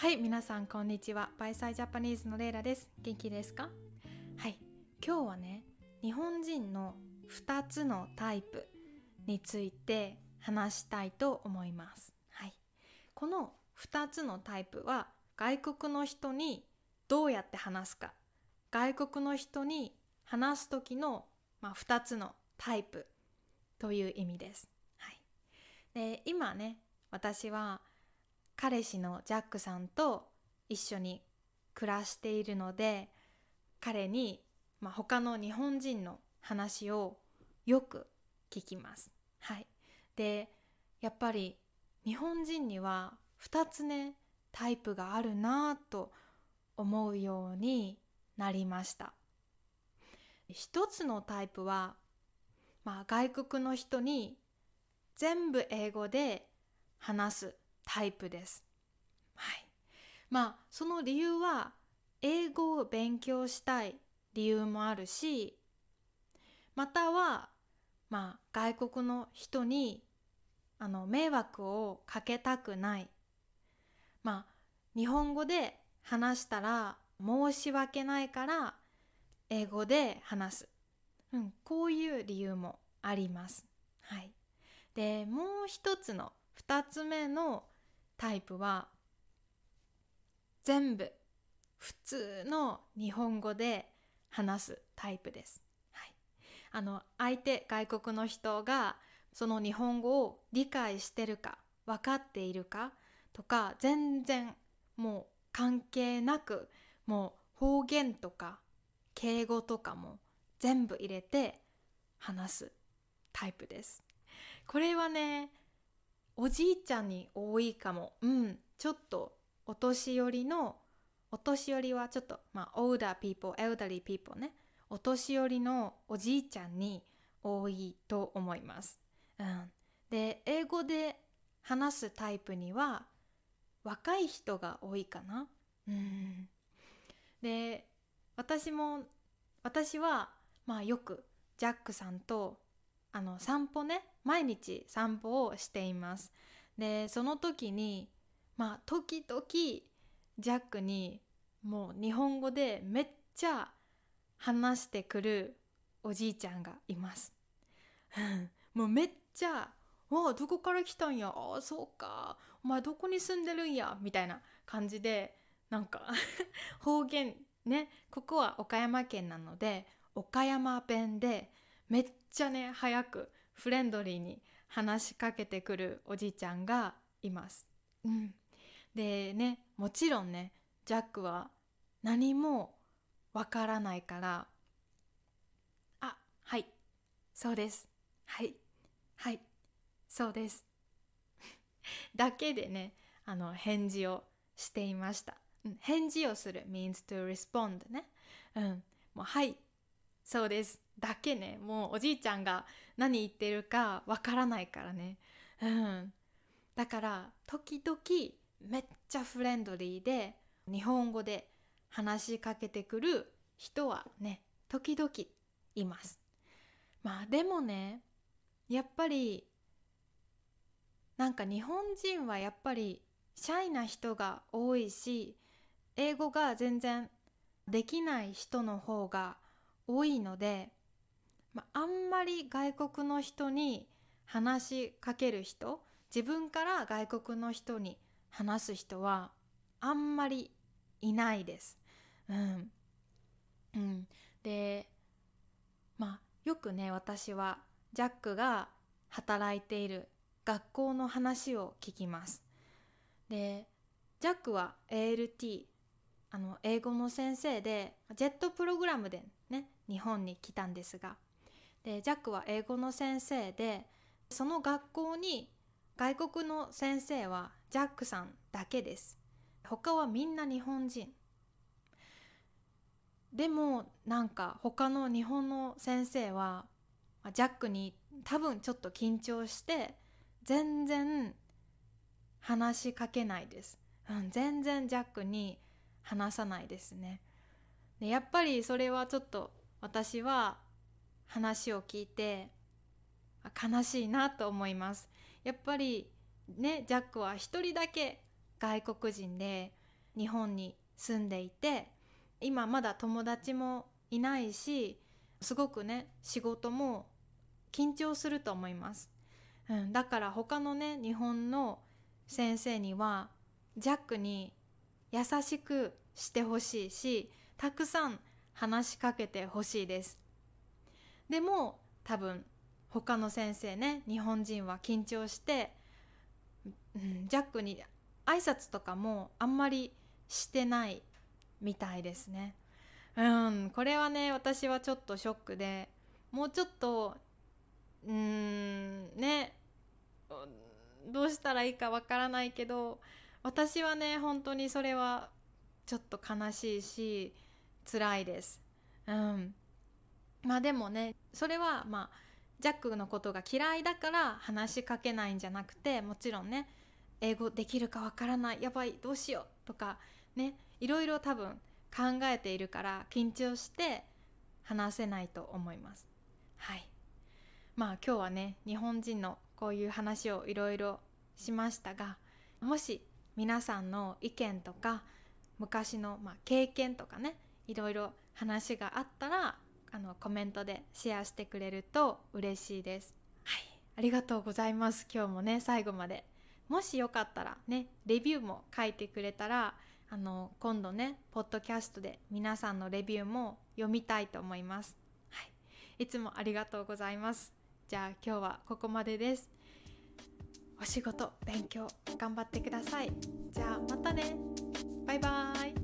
はい皆さんこんにちは。バイサイジャパニーズのレイラです。元気ですか？はい今日はね日本人の2つのタイプについて話したいと思います。はいこの2つのタイプは外国の人にどうやって話すか？外国の人に話す時の、まあ、2つのタイプという意味です、はい、で今ね私は彼氏のジャックさんと一緒に暮らしているので彼に、まあ、他の日本人の話をよく聞きます。はい、でやっぱり日本人には2つねタイプがあるなと思うようになりました。一つのタイプは、まあ、外国の人に全部英語で話すタイプです。はい。まあその理由は英語を勉強したい理由もあるしまたはまあ外国の人にあの迷惑をかけたくないまあ日本語で話したら申し訳ないから英語で話す、うん、こういう理由もあります。はい、でもう一つの2つ目のタイプは全部普通の日本語で話すタイプです。はい、あの相手外国の人がその日本語を理解してるか分かっているかとか全然もう関係なくもう方言とか敬語とかも全部入れて話すタイプです。これはねおじいちゃんに多いかも。うんちょっとお年寄りのお年寄りはちょっとまあ older people elderly people ね。お年寄りのおじいちゃんに多いと思います、うん、で英語で話すタイプには若い人が多いかな。うん。で私も私はまあよくジャックさんとあの散歩ね。毎日散歩をしています。でその時にまあ時々ジャックにもう日本語でめっちゃ話してくるおじいちゃんがいます。もうめっちゃ「わあどこから来たんや？ああそうか。お前どこに住んでるんや」みたいな感じでなんか 方言ね。ここは岡山県なので岡山弁でめっちゃね早くフレンドリーに話しかけてくるおじいちゃんがいます。うん、でねもちろんねジャックは何もわからないから「あはいそうですはいはいそうです」だけでねあの返事をしていました。返事をする means to respond ね。うん。もうはいそうです。だけね。もうおじいちゃんが何言ってるかわからないからね。うん。だから時々めっちゃフレンドリーで日本語で話しかけてくる人はね時々います。まあでもねやっぱりなんか日本人はやっぱりシャイな人が多いし英語が全然できない人の方が多いのでまあ、あんまり外国の人に話しかける人自分から外国の人に話す人はあんまりいないです。うん、うん、でまあよくね私はジャックが働いている学校の話を聞きます。でジャックは ALT あの英語の先生でジェットプログラムでね日本に来たんですが。でジャックは英語の先生でその学校に外国の先生はジャックさんだけです。他はみんな日本人。でもなんか他の日本の先生はジャックに多分ちょっと緊張して全然話しかけないです、うん、全然ジャックに話さないですね。でやっぱりそれはちょっと私は話を聞いて悲しいなと思います。やっぱりねジャックは一人だけ外国人で日本に住んでいて今まだ友達もいないしすごくね仕事も緊張すると思います、うん、だから他のね日本の先生にはジャックに優しくしてほしいしたくさん話しかけてほしいです。でも多分他の先生ね日本人は緊張して、うん、ジャックに挨拶とかもあんまりしてないみたいですね。うんこれはね私はちょっとショックでもうちょっとうんねどうしたらいいかわからないけど私はね本当にそれはちょっと悲しいし辛いです。うん、まあでもねそれはまあジャックのことが嫌いだから話しかけないんじゃなくてもちろんね英語できるかわからないやばいどうしようとかねいろいろ多分考えているから緊張して話せないと思います。はいまあ今日はね日本人のこういう話をいろいろしましたがもし皆さんの意見とか昔の、まあ、経験とかねいろいろ話があったらあのコメントでシェアしてくれると嬉しいです。はい、ありがとうございます。今日もね最後までもしよかったらねレビューも書いてくれたらあの今度ねポッドキャストで皆さんのレビューも読みたいと思います。はい、いつもありがとうございます。じゃあ今日はここまでです。お仕事勉強頑張ってください。じゃあまたね。バイバーイ。